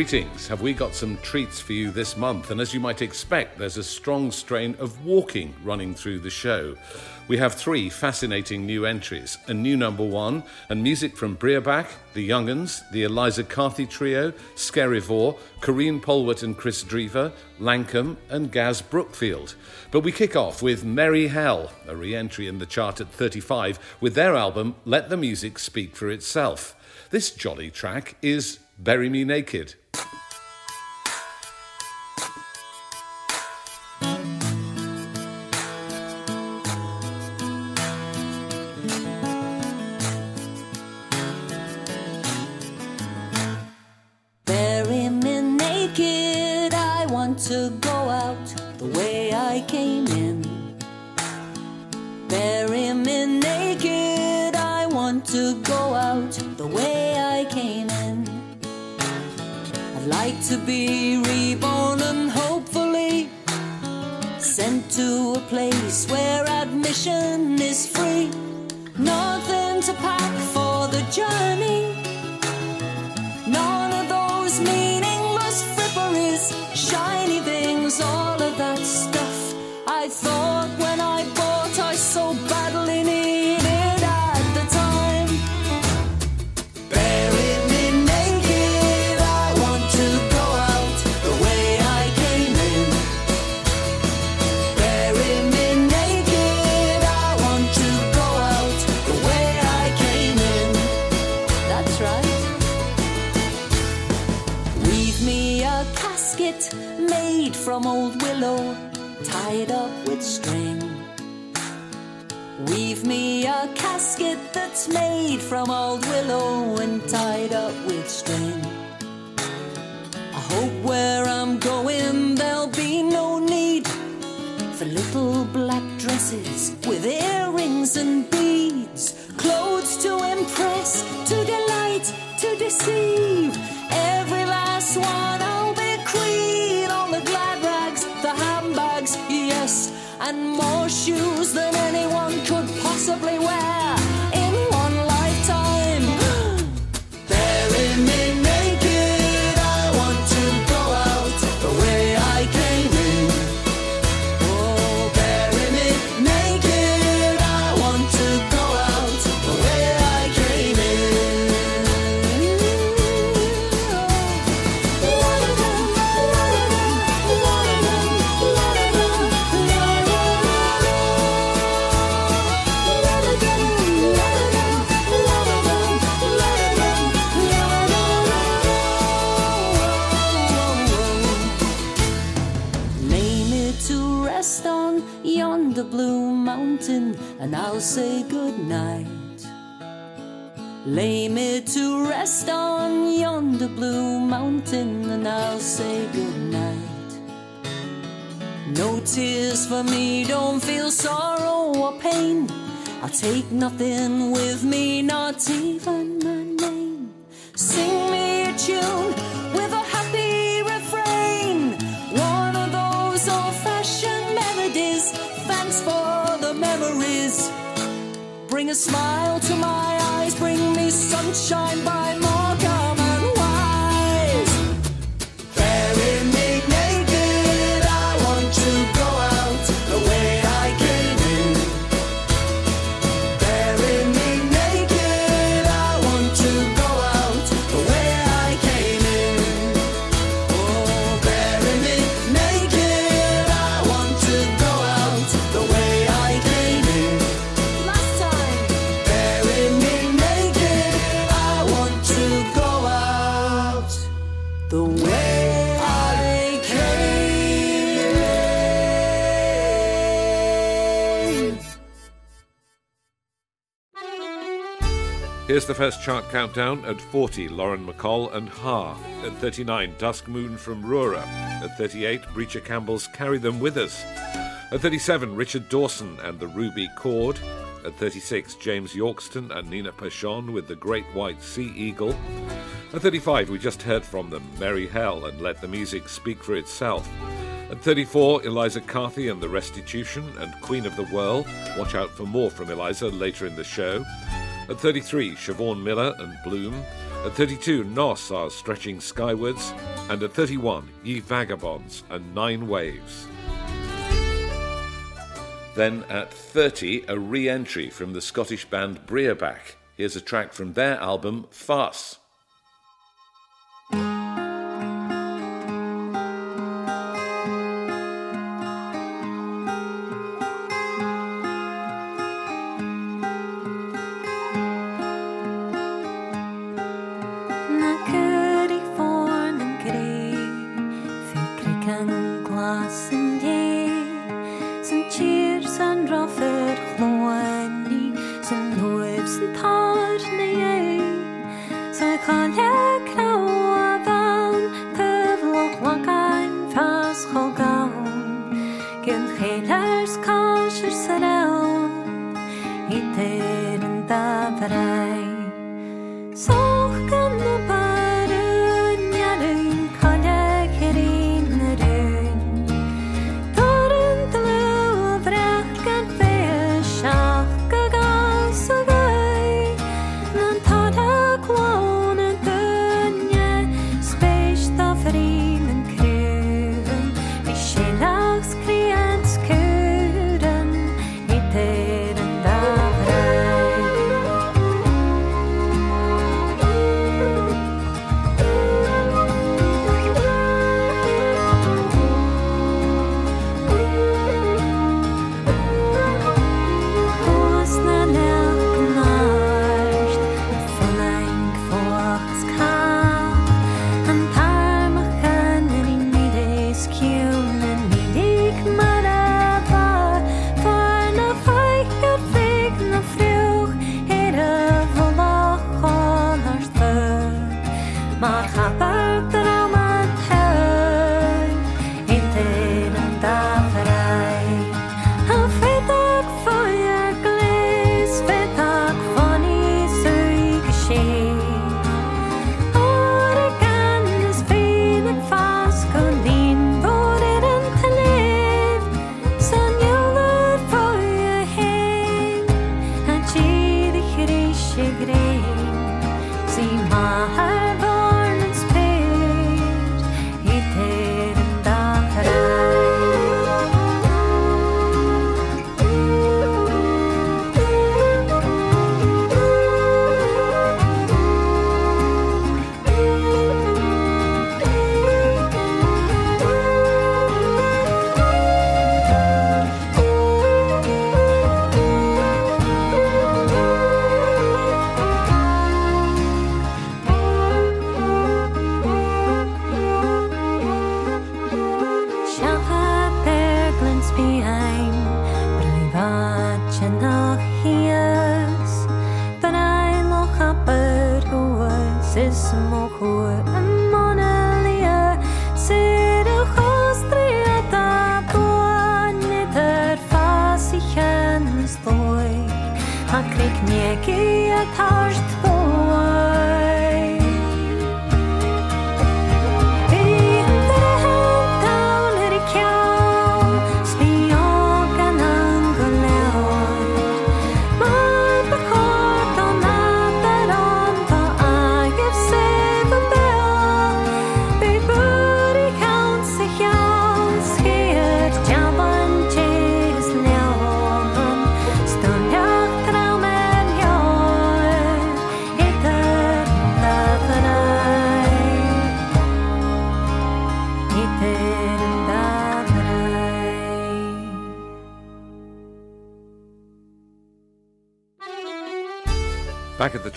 Greetings. Have we got some treats for you this month? And as you might expect, there's a strong strain of walking running through the show. We have three fascinating new entries a new number one, and music from Breabach, The Young'uns, the Eliza Carthy Trio, Skerryvore, Karine Polwart and Kris Drever, Lankum, and Gaz Brookfield. But we kick off with Merry Hell, a re entry in the chart at 35, with their album Let the Music Speak for Itself. This jolly track is Bury Me Naked. Place where admission is free. Nothing to pack for the journey. That's made from old willow and tied up with string. I hope where I'm going there'll be no need for little black dresses with earrings and beads, clothes to impress, to delight, to deceive. Every last one I'll be queen on the glass yes, and more for me, don't feel sorrow or pain. I'll take nothing with me, not even my name. Sing me a tune with a happy refrain. One of those old fashioned melodies. Thanks for the memories. Bring a smile to my eyes, bring me sunshine by Morecambe the first chart countdown at 40, Lauren MacColl and Ha. At 39, Dusk Moon from Rura. At 38, Brìghde Chaimbeul's Carry Them With Us. At 37, Richard Dawson and the Ruby Cord. At 36, James Yorkston and Nina Persson with the Great White Sea Eagle. At 35, we just heard from them, Merry Hell and Let the Music Speak for Itself. At 34, Eliza Carthy and the Restitution and Queen of the Whirl. Watch out for more from Eliza later in the show. At 33, Siobhan Miller and Bloom. At 32, Nos are stretching skywards. And at 31, Ye Vagabonds and Nine Waves. Then at 30, a re entry from the Scottish band Breabach. Here's a track from their album Fàs.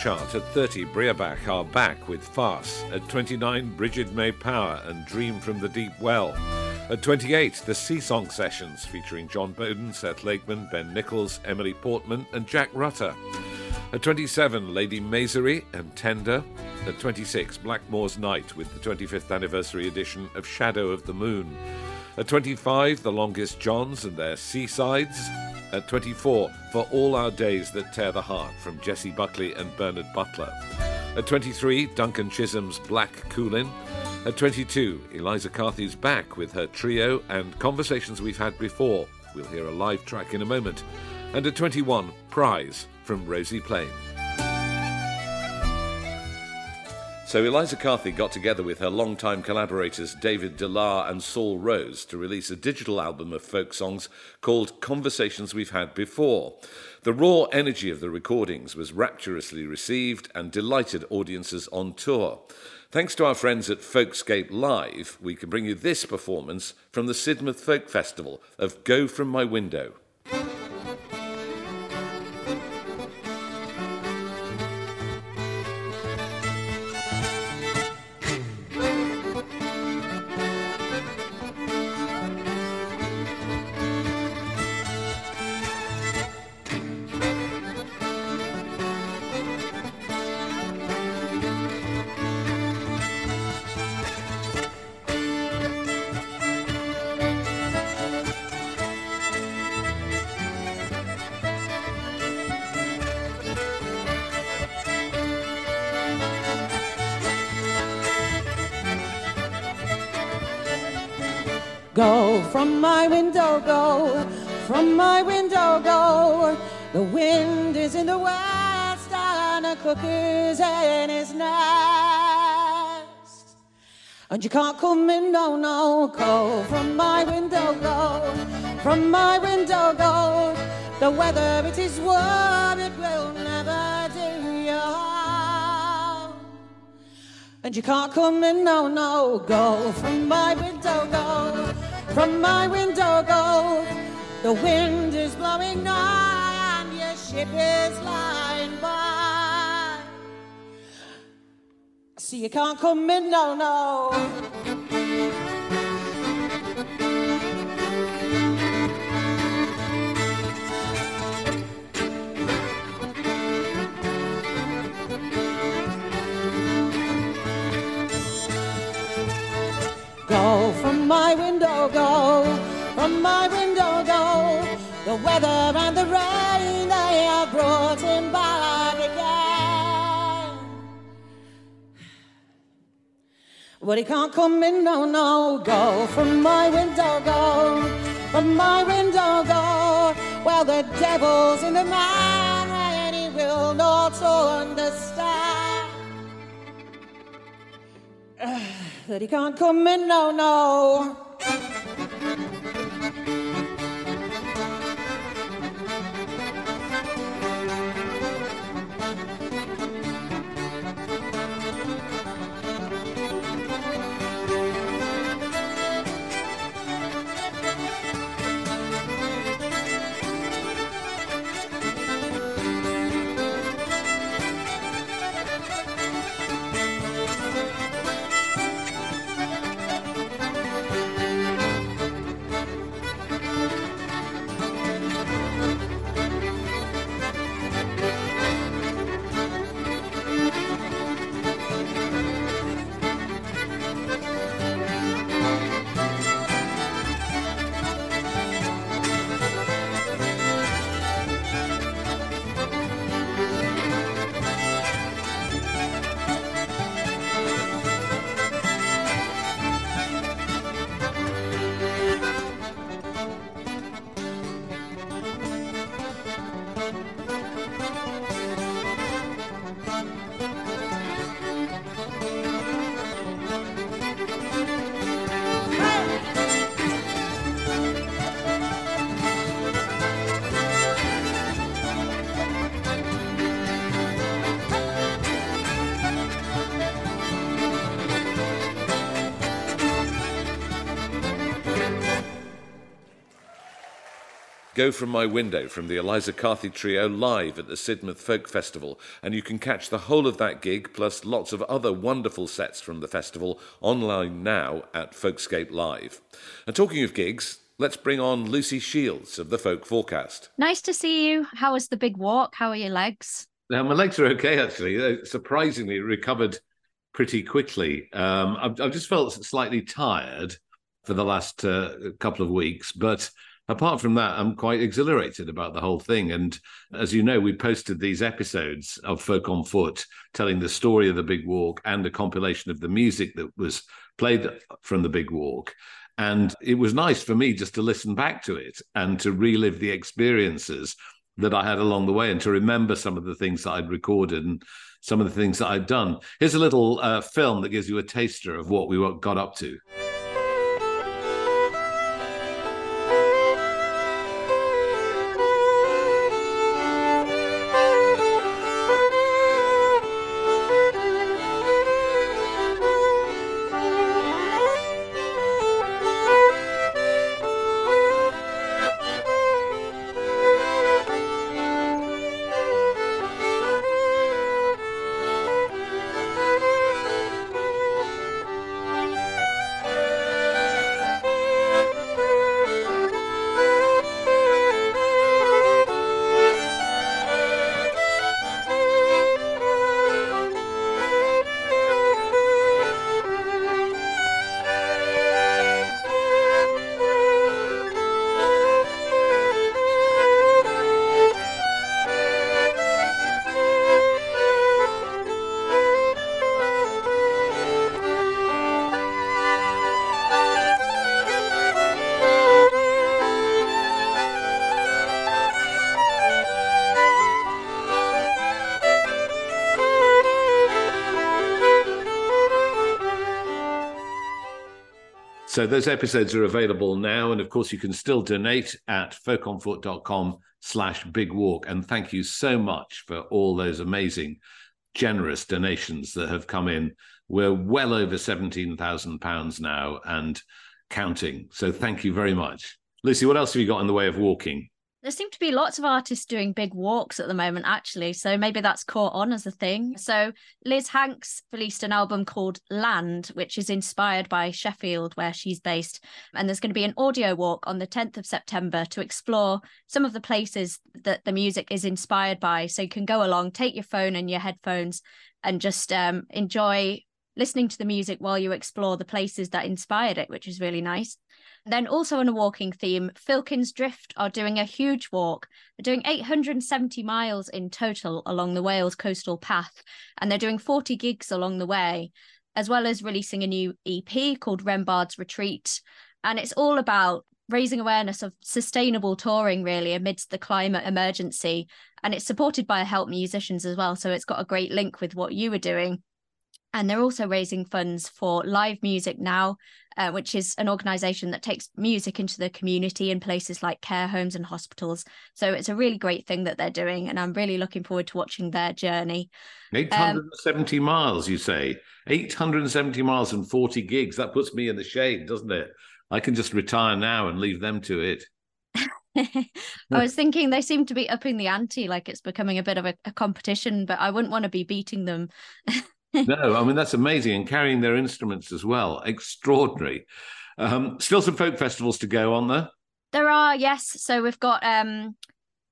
Chart, at 30, Breabach are back with Fàs. At 29, Brigid Mae Power and Dream from the Deep Well. At 28, the Sea Song Sessions, featuring Jon Boden, Seth Lakeman, Ben Nicholls, Emily Portman, and Jack Rutter. At 27, Lady Maisery and Tender. At 26, Blackmore's Night with the 25th anniversary edition of Shadow of the Moon. At 25, The Longest Johns and their Seasides. At 24, For All Our Days That Tear the Heart from Jessie Buckley and Bernard Butler. At 23, Duncan Chisholm's Black Cuillin. At 22, Eliza Carthy's back with her trio and conversations we've had before. We'll hear a live track in a moment. And at 21, Prize from Rosie Plain. So Eliza Carthy got together with her longtime collaborators David Delarre and Saul Rose to release a digital album of folk songs called Conversations We've Had Before. The raw energy of the recordings was rapturously received and delighted audiences on tour. Thanks to our friends at Folkscape Live, we can bring you this performance from the Sidmouth Folk Festival of Go From My Window. From my window, go from my window, go. The wind is in the west and a cook is in his nest. And you can't come in, no, no, go from my window, go from my window, go. The weather, it is warm, it will never do you harm. And you can't come in, no, no, go from my window, go from my window, go. The wind is blowing nigh and your ship is lying by. See, you can't come in, no, no. Go from my window, go from my window, go. The weather and the rain, they have brought him back again. But he can't come in, no, no. Go from my window, go from my window, go. Well, the devil's in the man, and he will not understand that he can't come in, no, no. Go From My Window from the Eliza Carthy Trio live at the Sidmouth Folk Festival, and you can catch the whole of that gig plus lots of other wonderful sets from the festival online now at Folkscape Live. And talking of gigs, let's bring on Lucy Shields of the Folk Forecast. Nice to see you. How was the big walk? How are your legs? Now, my legs are okay, actually. They surprisingly recovered pretty quickly. Um, I've, I've, just felt slightly tired for the last uh, couple of weeks, but apart from that, I'm quite exhilarated about the whole thing. And as you know, we posted these episodes of Folk on Foot telling the story of the Big Walk and a compilation of the music that was played from the Big Walk. And it was nice for me just to listen back to it and to relive the experiences that I had along the way and to remember some of the things that I'd recorded and some of the things that I'd done. Here's a little uh, film that gives you a taster of what we got up to. So those episodes are available now. And of course, you can still donate at folkonfoot.com slash big walk. And thank you so much for all those amazing, generous donations that have come in. We're well over £17,000 now and counting. So thank you very much. Lucy, what else have you got in the way of walking? There seem to be lots of artists doing big walks at the moment, actually. So maybe that's caught on as a thing. So Liz Hanks released an album called Land, which is inspired by Sheffield, where she's based. And there's going to be an audio walk on the 10th of September to explore some of the places that the music is inspired by. So you can go along, take your phone and your headphones, and just um, enjoy listening to the music while you explore the places that inspired it, which is really nice. Then, also on a walking theme, Filkins Drift are doing a huge walk. They're doing 870 miles in total along the Wales coastal path, and they're doing 40 gigs along the way, as well as releasing a new EP called Rembard's Retreat. And it's all about raising awareness of sustainable touring, really, amidst the climate emergency. And it's supported by Help Musicians as well. So it's got a great link with what you were doing and they're also raising funds for Live Music Now, uh, which is an organisation that takes music into the community in places like care homes and hospitals. So it's a really great thing that they're doing, and I'm really looking forward to watching their journey. 870 um, miles, you say? 870 miles and 40 gigs. That puts me in the shade, doesn't it? I can just retire now and leave them to it. I was thinking they seem to be upping the ante, like it's becoming a bit of a, a competition, but I wouldn't want to be beating them. no, I mean that's amazing, and carrying their instruments as well, extraordinary. Um, still some folk festivals to go on there. There are, yes. So we've got um,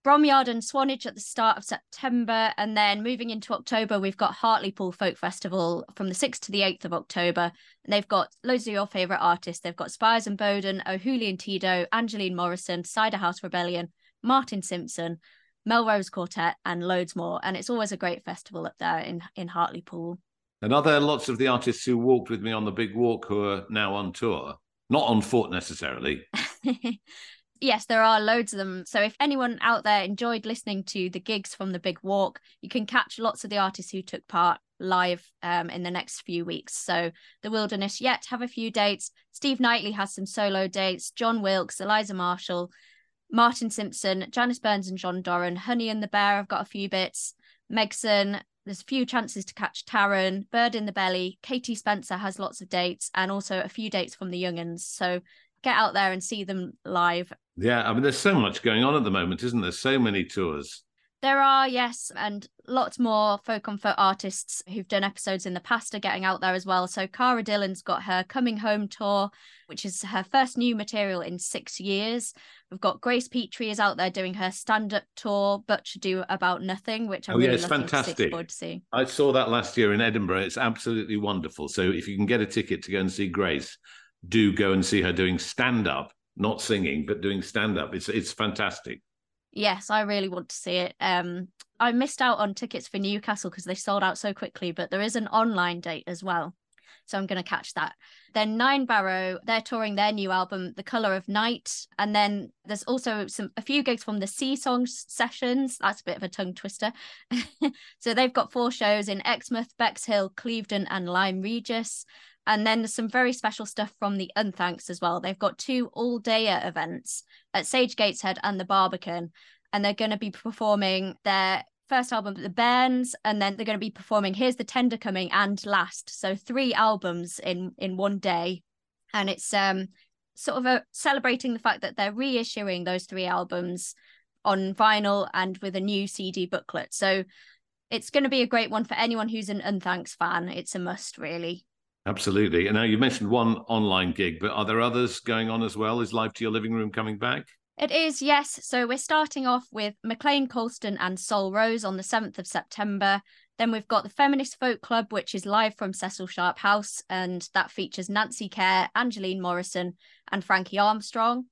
Bromyard and Swanage at the start of September, and then moving into October, we've got Hartlepool Folk Festival from the 6th to the 8th of October. And they've got loads of your favourite artists. They've got Spiers and Boden, O'Hooley and Tidow, Angeline Morrison, Cider House Rebellion, Martin Simpson, Melrose Quartet, and loads more. And it's always a great festival up there in, in Hartlepool. And are there lots of the artists who walked with me on the big walk who are now on tour? Not on foot necessarily. yes, there are loads of them. So if anyone out there enjoyed listening to the gigs from the big walk, you can catch lots of the artists who took part live um, in the next few weeks. So the Wilderness yet have a few dates. Steve Knightley has some solo dates. Jon Wilks, Eliza Marshall, Martin Simpson, Janice Burns and John Doran, Honey and the Bear have got a few bits. Megson, there's a few chances to catch Taran, Bird in the Belly, Katie Spencer has lots of dates, and also a few dates from the Young'uns. So get out there and see them live. Yeah, I mean, there's so much going on at the moment, isn't there? So many tours. There are, yes, and lots more folk on foot artists who've done episodes in the past are getting out there as well. So Cara Dillon's got her Coming Home tour, which is her first new material in six years. We've got Grace Petrie is out there doing her stand-up tour, Butch Ado about nothing, which I'm oh, really yeah, it's fantastic. To see. I saw that last year in Edinburgh. It's absolutely wonderful. So if you can get a ticket to go and see Grace, do go and see her doing stand-up, not singing, but doing stand-up. It's it's fantastic. Yes, I really want to see it. Um, I missed out on tickets for Newcastle because they sold out so quickly, but there is an online date as well. So I'm going to catch that. Then Nine Barrow, they're touring their new album, The Color of Night. And then there's also some a few gigs from the Sea Songs sessions. That's a bit of a tongue twister. so they've got four shows in Exmouth, Bexhill, Clevedon, and Lyme Regis. And then there's some very special stuff from the Unthanks as well. They've got two all dayer events at Sage Gateshead and the Barbican. And they're going to be performing their first album, The Bairns, and then they're going to be performing Here's the Tender Coming and Last. So three albums in in one day. And it's um sort of a celebrating the fact that they're reissuing those three albums on vinyl and with a new CD booklet. So it's going to be a great one for anyone who's an Unthanks fan. It's a must, really. Absolutely. And now you mentioned one online gig, but are there others going on as well? Is Live to Your Living Room coming back? It is, yes. So we're starting off with McLean Colston and Saul Rose on the 7th of September. Then we've got the Feminist Folk Club, which is live from Cecil Sharp House, and that features Nancy Kerr, Angeline Morrison, and Frankie Armstrong.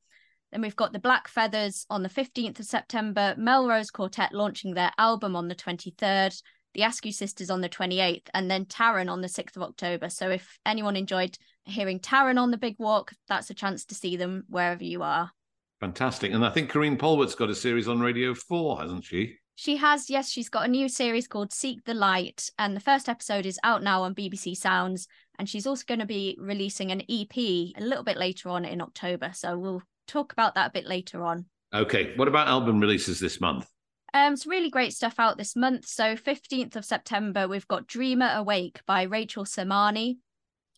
Then we've got the Black Feathers on the 15th of September, Melrose Quartet launching their album on the 23rd, the Askew Sisters on the 28th, and then Taryn on the 6th of October. So if anyone enjoyed hearing Taryn on the Big Walk, that's a chance to see them wherever you are. Fantastic. And I think Karine Polwart's got a series on Radio 4, hasn't she? She has, yes. She's got a new series called Seek the Light, and the first episode is out now on BBC Sounds. And she's also going to be releasing an EP a little bit later on in October. So we'll talk about that a bit later on. Okay. What about album releases this month? Um, it's really great stuff out this month. So 15th of September, we've got Dreamer Awake by Rachel Sermanni.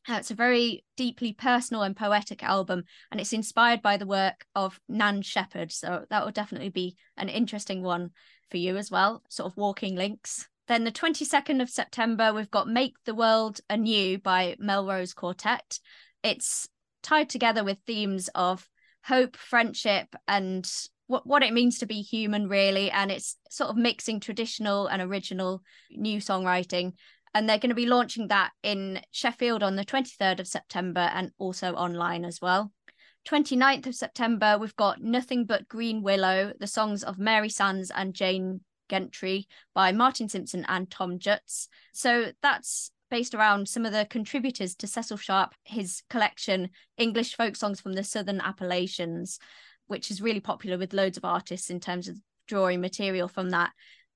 Uh, it's a very deeply personal and poetic album, and it's inspired by the work of Nan Shepherd. So that will definitely be an interesting one for you as well, sort of walking links. Then the 22nd of September, we've got Make the World Anew by Melrose Quartet. It's tied together with themes of hope, friendship, and what, what it means to be human, really. And it's sort of mixing traditional and original new songwriting. And they're going to be launching that in Sheffield on the 23rd of September and also online as well. 29th of September, we've got Nothing But Green Willow, the songs of Mary Sands and Jane Gentry by Martin Simpson and Thomm Jutz. So that's based around some of the contributors to Cecil Sharp, his collection, English folk songs from the Southern Appalachians which is really popular with loads of artists in terms of drawing material from that.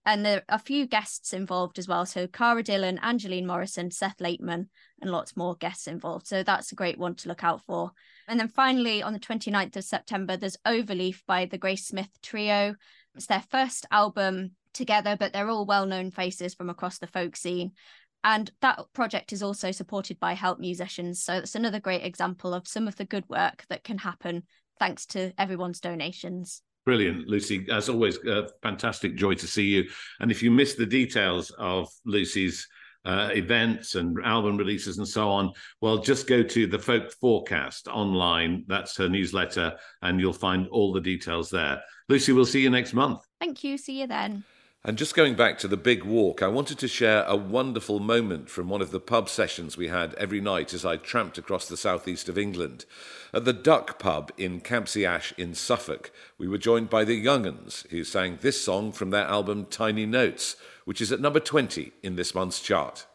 And there are a few guests involved as well. So Cara Dillon, Angeline Morrison, Seth Lakeman, and lots more guests involved. So that's a great one to look out for. And then finally, on the 29th of September, there's Overleaf by the Grace Smith Trio. It's their first album together, but they're all well known faces from across the folk scene. And that project is also supported by help musicians. So it's another great example of some of the good work that can happen thanks to everyone's donations. Brilliant, Lucy. As always, fantastic joy to see you. And if you missed the details of Lucy's uh, events and album releases and so on, well, just go to the Folk Forecast online. That's her newsletter, and you'll find all the details there. Lucy, we'll see you next month. Thank you. See you then. And just going back to the big walk, I wanted to share a wonderful moment from one of the pub sessions we had every night as I tramped across the southeast of England. At the Duck Pub in Campsea Ash in Suffolk, we were joined by the Young'uns, who sang this song from their album Tiny Notes, which is at number 20 in this month's chart.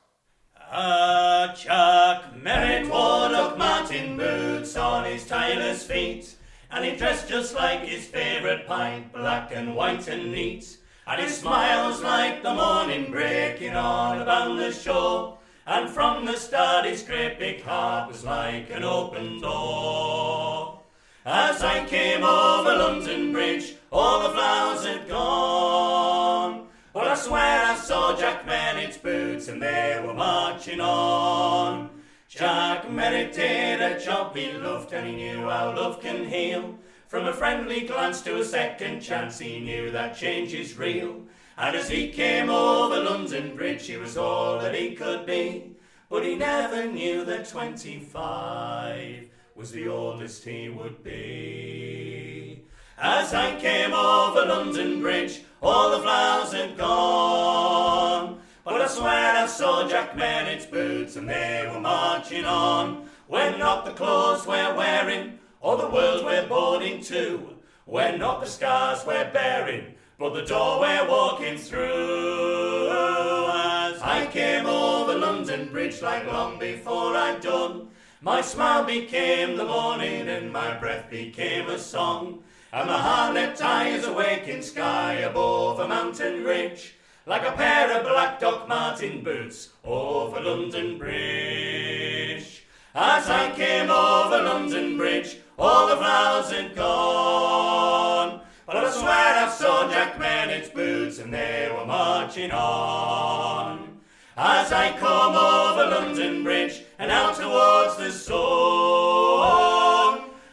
Ah, Jack Merritt wore up Martin boots on his tailor's feet, and he dressed just like his favourite pint, black and white and neat. And his smile's like the morning breaking on about the shore. And from the start his great big heart was like an open door. As I came over London Bridge, all the flowers had gone. But I swear I saw Jack Merritt's boots and they were marching on. Jack Merritt did a job he loved and he knew how love can heal. From a friendly glance to a second chance, he knew that change is real. And as he came over London Bridge, he was all that he could be. But he never knew that 25 was the oldest he would be. As I came over London Bridge, all the flowers had gone. But I swear I saw Jack Merritt's boots, and they were marching on. When not the clothes we're wearing, or the world we're born into. We're not the scars we're bearing, but the door we're walking through. As I came over London Bridge, like long before I'd done. My smile became the morning and my breath became a song. And my heart leapt high as a waking sky above a mountain ridge, like a pair of black Doc Martin boots over London Bridge. As I came over London Bridge, all the flowers had gone. But I swear I saw Jack Merritt's boots and they were marching on. As I come over London Bridge and out towards the sun,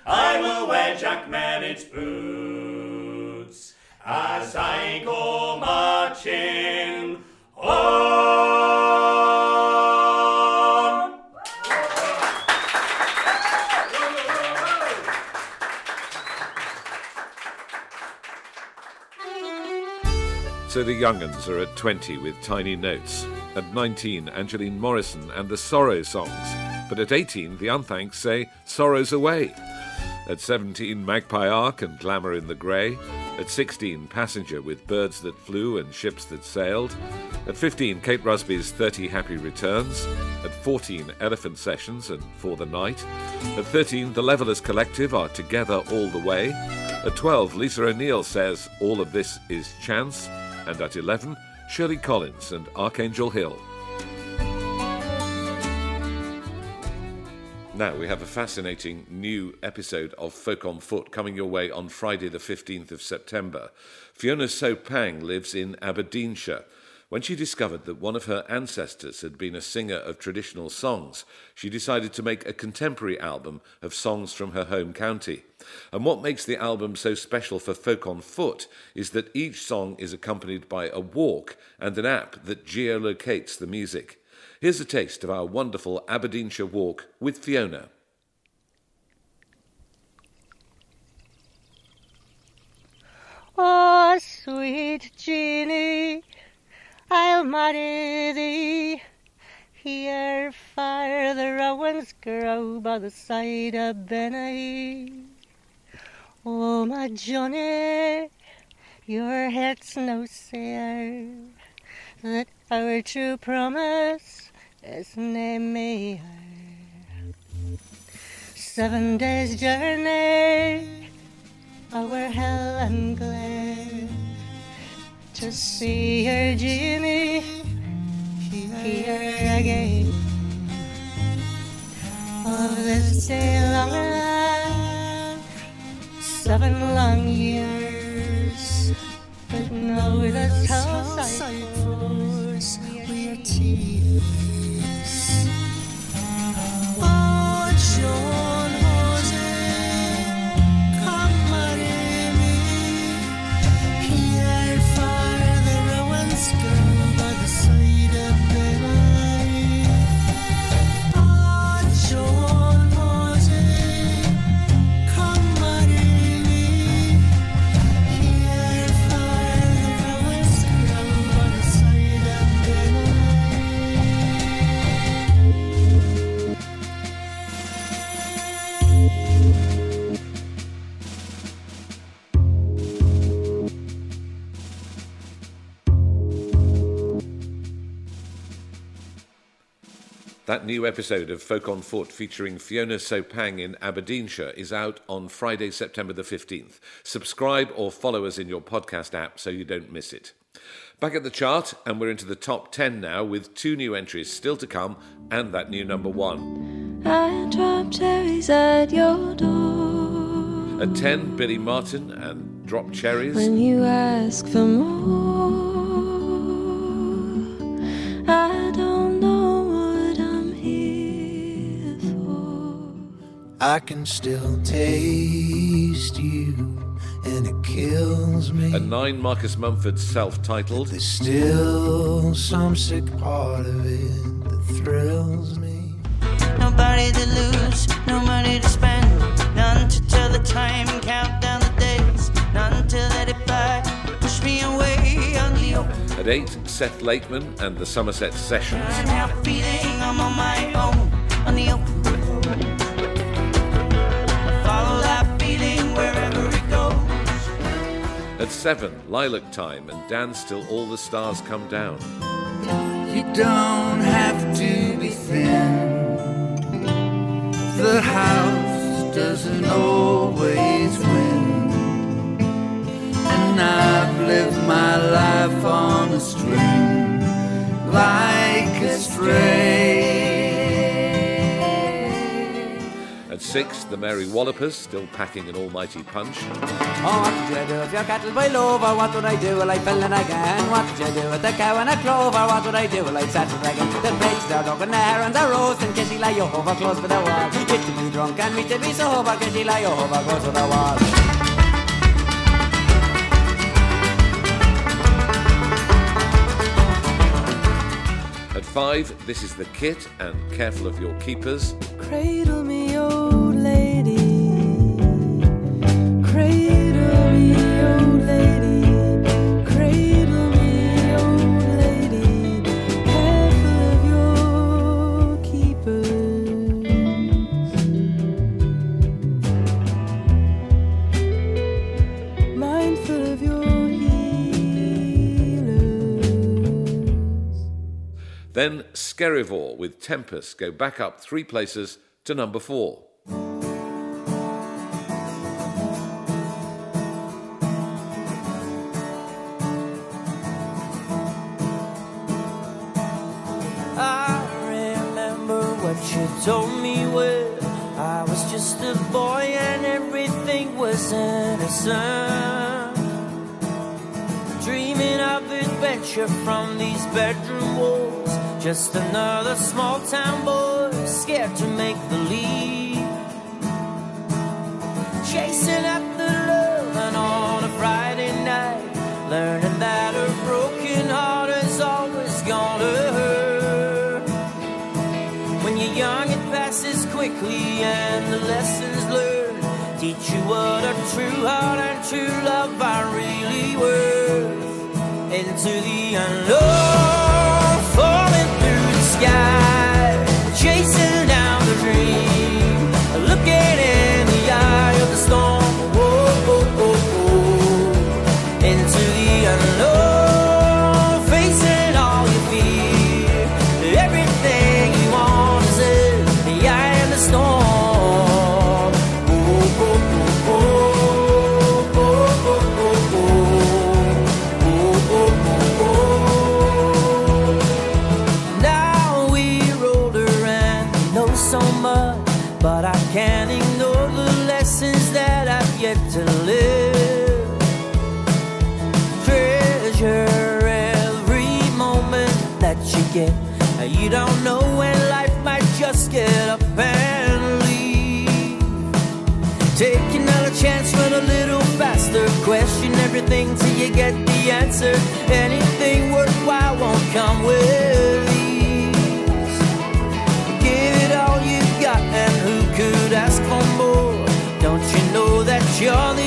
I will wear Jack Merritt's boots as I go marching So the Young'uns are at 20 with tiny notes. At 19, Angeline Morrison and the Sorrow Songs. But at 18, the Unthanks say Sorrows Away. At 17, Magpie Arc and Glamour in the Grey. At 16, Passenger with Birds That Flew and Ships That Sailed. At 15, Kate Rusby's 30 Happy Returns. At 14, Elephant Sessions and For the Night. At 13, The Levellers Collective are Together All the Way. At 12, Lisa O'Neill says All of This is Chance. And at 11, Shirley Collins and Archangel Hill. Now, we have a fascinating new episode of Folk on Foot coming your way on Friday, the 15th of September. Fiona Soe Paing lives in Aberdeenshire. When she discovered that one of her ancestors had been a singer of traditional songs, she decided to make a contemporary album of songs from her home county. And what makes the album so special for Folk on Foot is that each song is accompanied by a walk and an app that geolocates the music. Here's a taste of our wonderful Aberdeenshire walk with Fiona. Oh, sweet Jeannie, I'll marry thee. Here far the rowans grow by the side of Benny. Oh, my Johnny, your heart's no sair that our true promise is nae mair. Seven days' journey over hill and glen to see her Jeannie here again. Of this day long life, seven long years, but now this house I force we are tears. Oh, John That new episode of Folk on Foot featuring Fiona Soe Paing in Aberdeenshire is out on Friday, September the 15th. Subscribe or follow us in your podcast app so you don't miss it. Back at the chart, and we're into the top 10 now with two new entries still to come and that new number one. I drop cherries at your door. At 10, Billy Marten and Drop Cherries. When you ask for more, I can still taste you, and it kills me. At 9, Marcus Mumford's self titled. There's still some sick part of it that thrills me. Nobody to lose, no money to spend. None to tell the time, count down the days. None to let it by, push me away on the open. At 8, Seth Lakeman and the Somerset Sessions. At 7, Lilac Time and Dance Till All the Stars Come Down. You don't have to be thin. The house doesn't always win. And I've lived my life on a string like a stray. At six, the Mary Wallopers, still packing an almighty punch. Oh, what did you do if your cattle boil over? What would I do? Will I fill it again? What did you do with the cow and a clover? What would I do? Will I set it again? The pigs, they're dogging the herons are roasting. Kitty lie over close to the wall. Get to be drunk and me to be sober. Kitty lie over close to the wall. At five, this is the kit and careful of your keepers. Cradle me, Then Skerryvore with Tempest go back up three places to number four. Told me when I was just a boy and everything was innocent. Dreaming of adventure from these bedroom walls. Just another small town boy scared to make the leap. Chasing after love and on a Friday night, learning that a broken heart is always gonna hurt. When you're young, it passes quickly, and the lessons learned teach you what a true heart and true love are really worth. Into the unknown, sky, chasing You don't know when life might just get up and leave. Take another chance, run a little faster. Question everything till you get the answer. Anything worthwhile won't come with ease. Give it all you got, and who could ask for more? Don't you know that you're the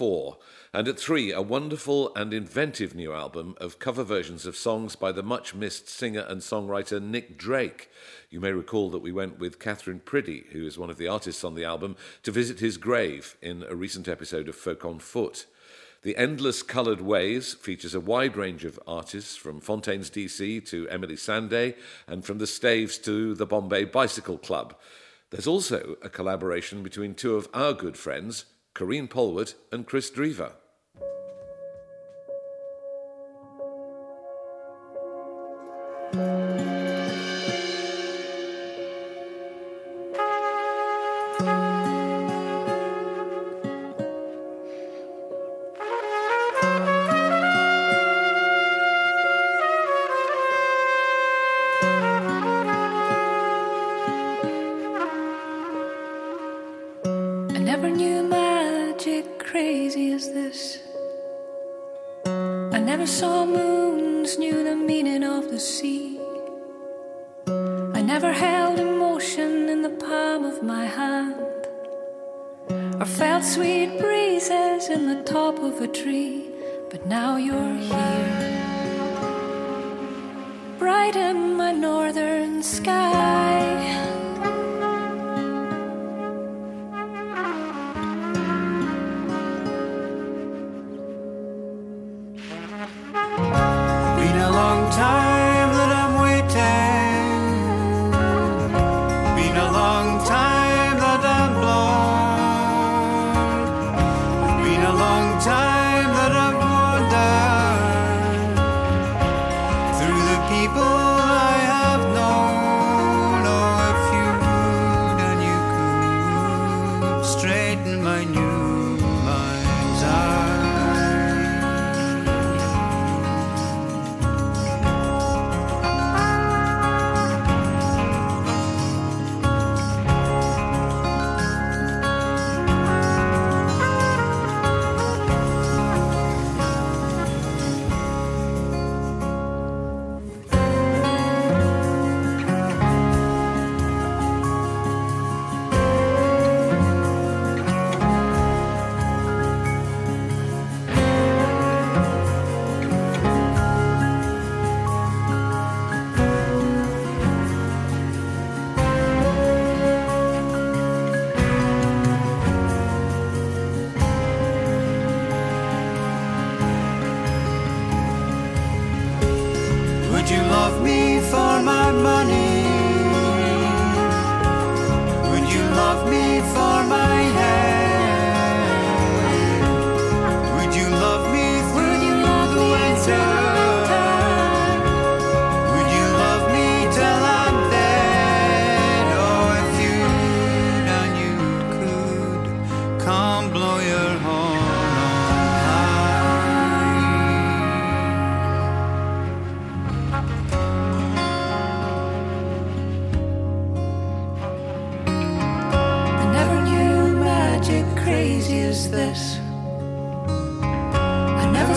four. And at three, a wonderful and inventive new album of cover versions of songs by the much missed singer and songwriter Nick Drake. You may recall that we went with Katherine Priddy, who is one of the artists on the album, to visit his grave in a recent episode of Folk on Foot. The Endless Coloured Ways features a wide range of artists from Fontaines DC to Emily Sandé and from the Staves to the Bombay Bicycle Club. There's also a collaboration between two of our good friends, Karine Polwart and Kris Drever.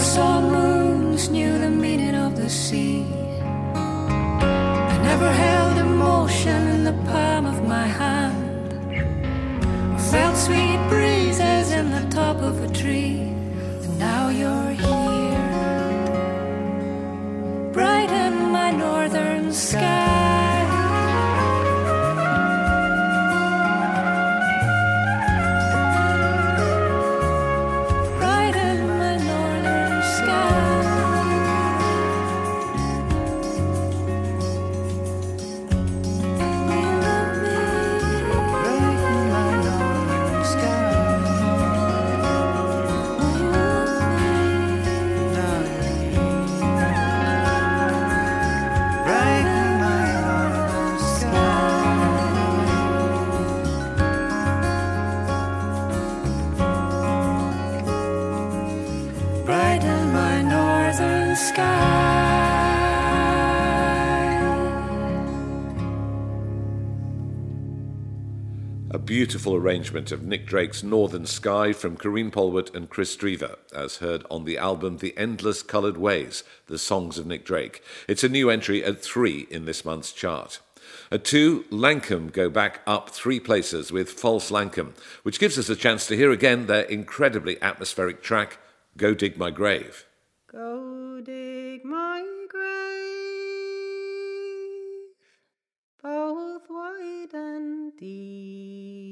Saw moons, knew the meaning of the sea. I never held emotion in the palm of my hand. Or felt sweet breezes in the top of a tree. And now you're here. Brighten my northern sky. beautiful arrangement of Nick Drake's Northern Sky from Karine Polwart and Kris Drever, as heard on the album The Endless Coloured Ways, The Songs of Nick Drake. It's a new entry at three in this month's chart. At two, Lankum go back up three places with False Lankum, which gives us a chance to hear again their incredibly atmospheric track, Go Dig My Grave. Go dig my grave, both wide and deep.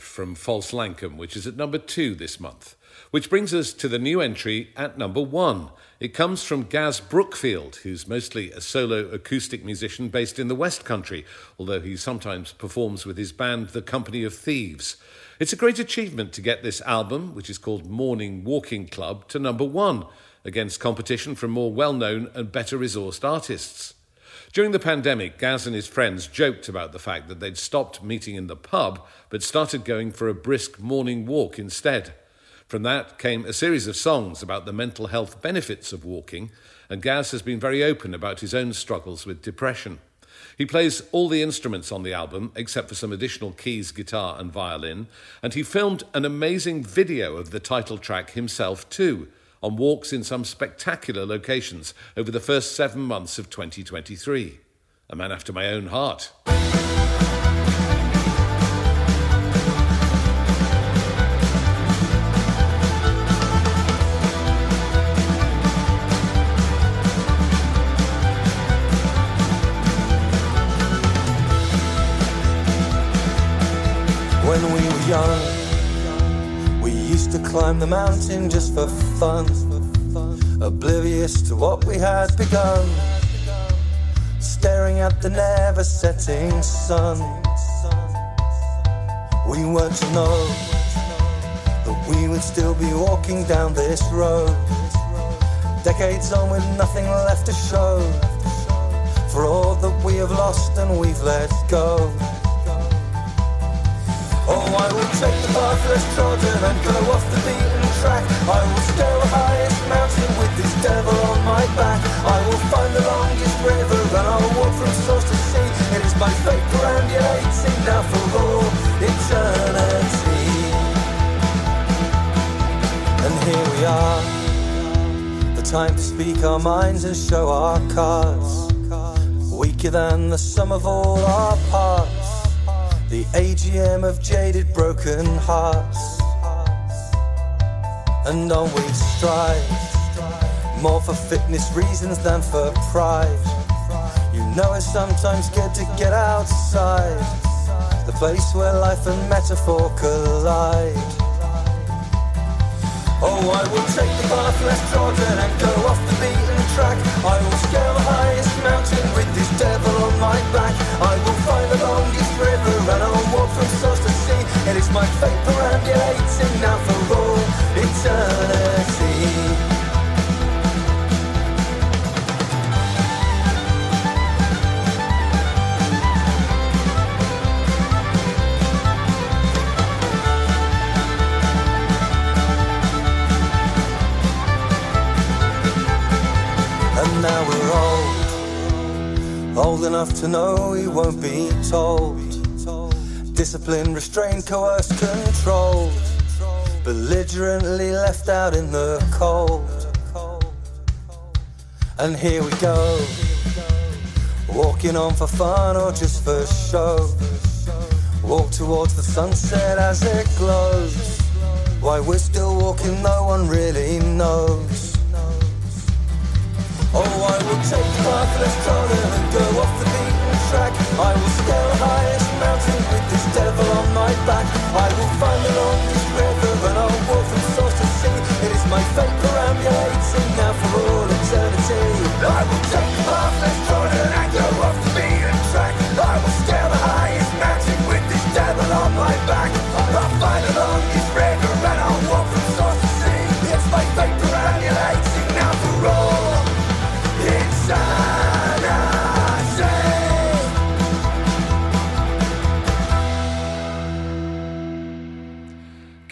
From False Lankum, which is at number two this month. Which brings us to the new entry at number one. It comes from Gaz Brookfield, who's mostly a solo acoustic musician based in the West Country, although he sometimes performs with his band, The Company of Thieves. It's a great achievement to get this album, which is called Morning Walking Club, to number one, against competition from more well known and better resourced artists. During the pandemic, Gaz and his friends joked about the fact that they'd stopped meeting in the pub but started going for a brisk morning walk instead. From that came a series of songs about the mental health benefits of walking, and Gaz has been very open about his own struggles with depression. He plays all the instruments on the album, except for some additional keys, guitar, and violin, and he filmed an amazing video of the title track himself, too, on walks in some spectacular locations over the first seven months of 2023. A man after my own heart. When we were young, to climb the mountain just for fun, oblivious to what we had begun, staring at the never setting sun. We weren't to know that we would still be walking down this road, decades on with nothing left to show for all that we have lost and we've let go. I will take the path less trodden and go off the beaten track. I will scale the highest mountain with this devil on my back. I will find the longest river and I'll walk from source to sea. It is my fate perambulating now for all eternity. And here we are, the time to speak our minds and show our cards. Weaker than the sum of all our parts. The AGM of jaded, broken hearts. And on we strive, more for fitness reasons than for pride. You know it's sometimes good to get outside, the place where life and metaphor collide. Oh, I will take the path less trodden and go off the beaten track. I will scale the highest mountain devil on my back. I will find the longest river and I'll walk from source to sea. It is my fate perambulating now for all eternity. And now we're old, old enough to know we won't be told. Discipline, restrained, coerced, controlled, belligerently left out in the cold. And here we go, walking on for fun or just for show. Walk towards the sunset as it glows. Why we're still walking, no one really knows. I will take the path less trodden and go off the beaten track. I will scale the highest mountain with this devil on my back. I will find the longest river and I'll walk from source to sea. It is my fate perambulating now for all eternity. I will take the path less trodden and go off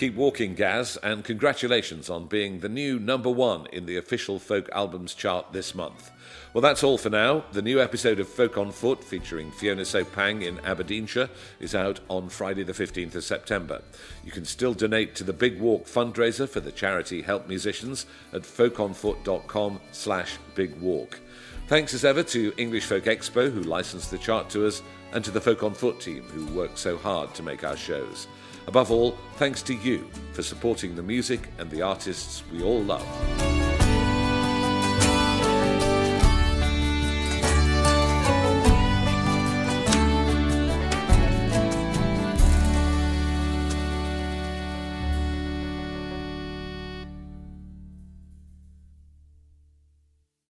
Keep walking, Gaz, and congratulations on being the new number one in the official folk albums chart this month. Well, that's all for now. The new episode of Folk on Foot, featuring Fiona Soe Paing in Aberdeenshire, is out on Friday, the 15th of September. You can still donate to the Big Walk fundraiser for the charity Help Musicians at folkonfoot.com slash big walk. Thanks as ever to English Folk Expo, who licensed the chart to us, and to the Folk on Foot team, who worked so hard to make our shows. Above all, thanks to you for supporting the music and the artists we all love.